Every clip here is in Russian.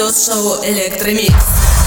радиошоу Электромикс.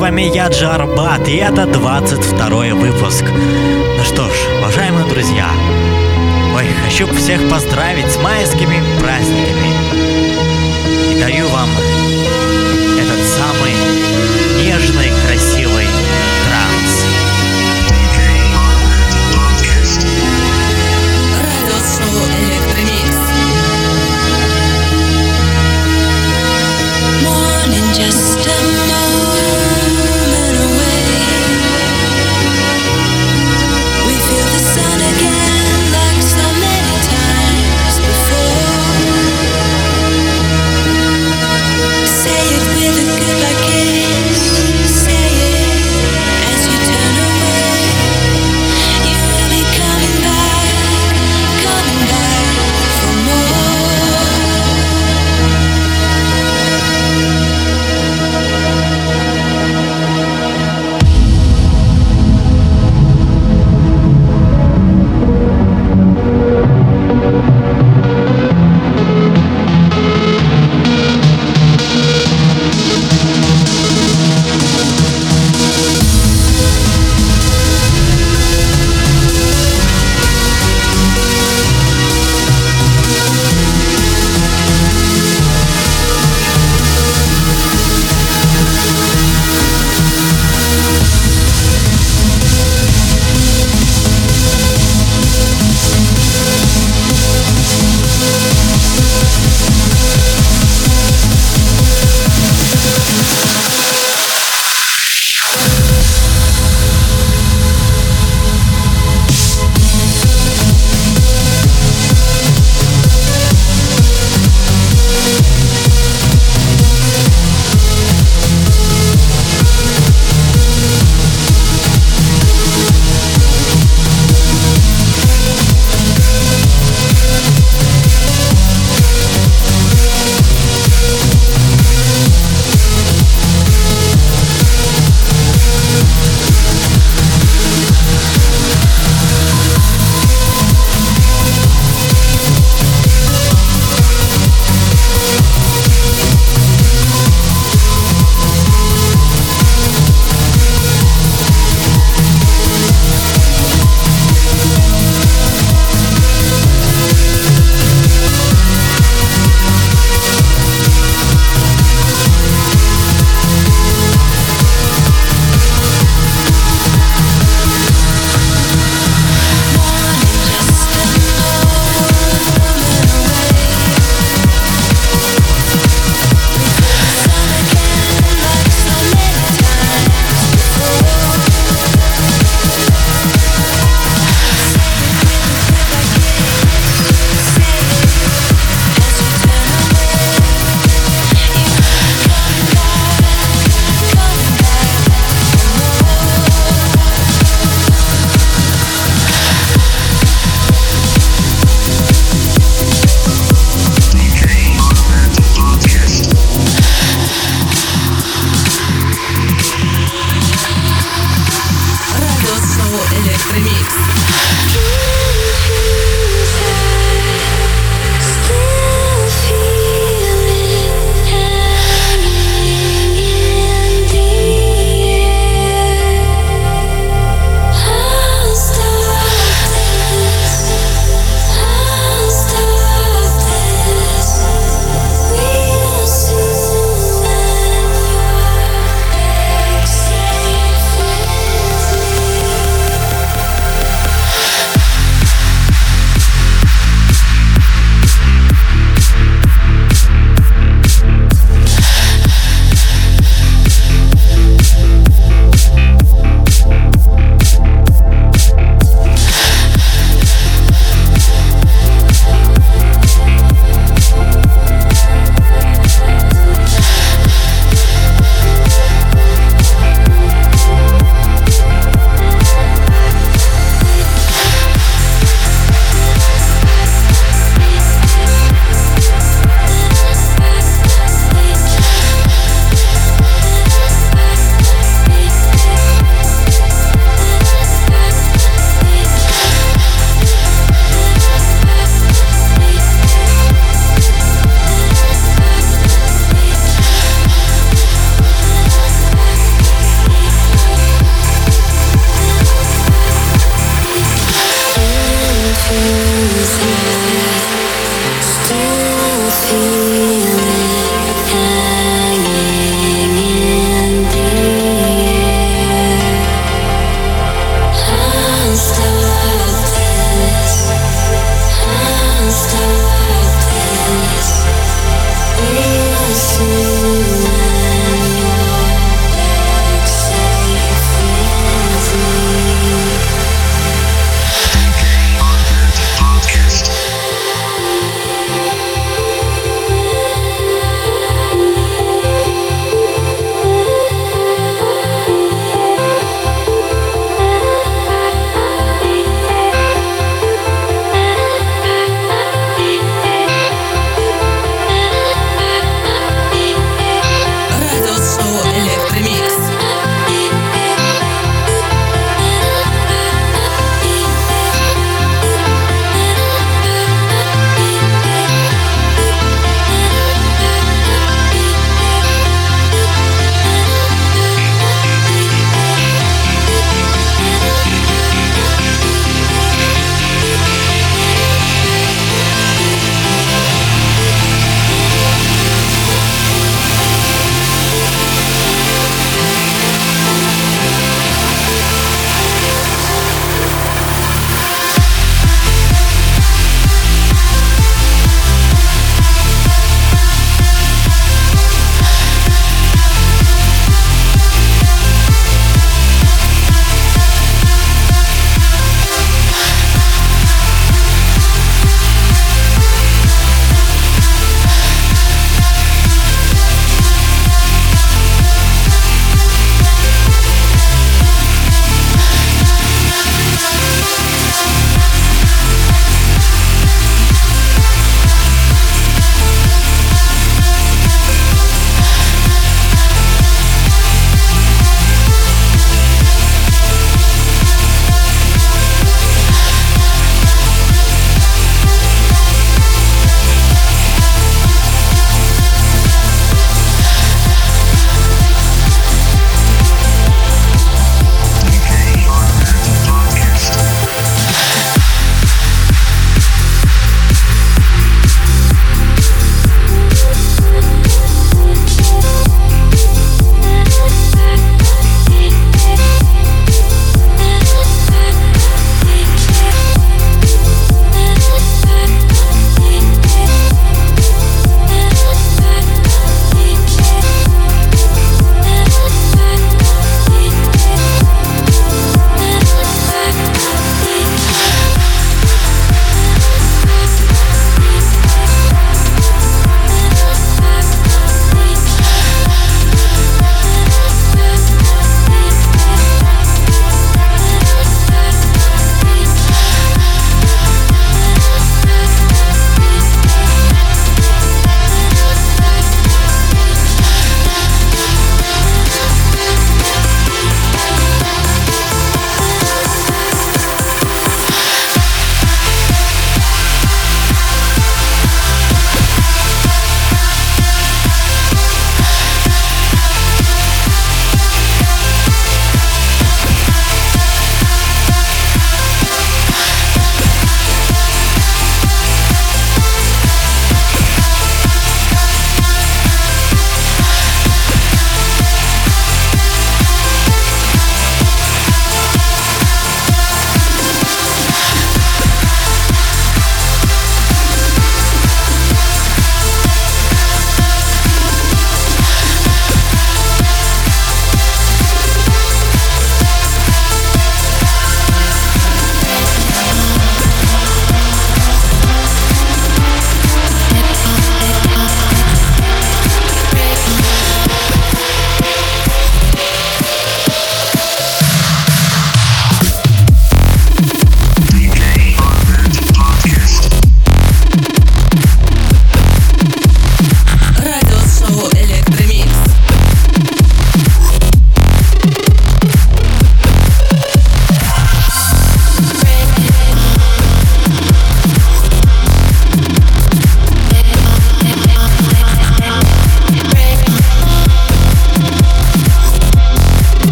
вами я, Джарбат и это 22 выпуск. Ну что ж, уважаемые друзья, ой, хочу всех поздравить с майскими праздниками. И даю вам этот самый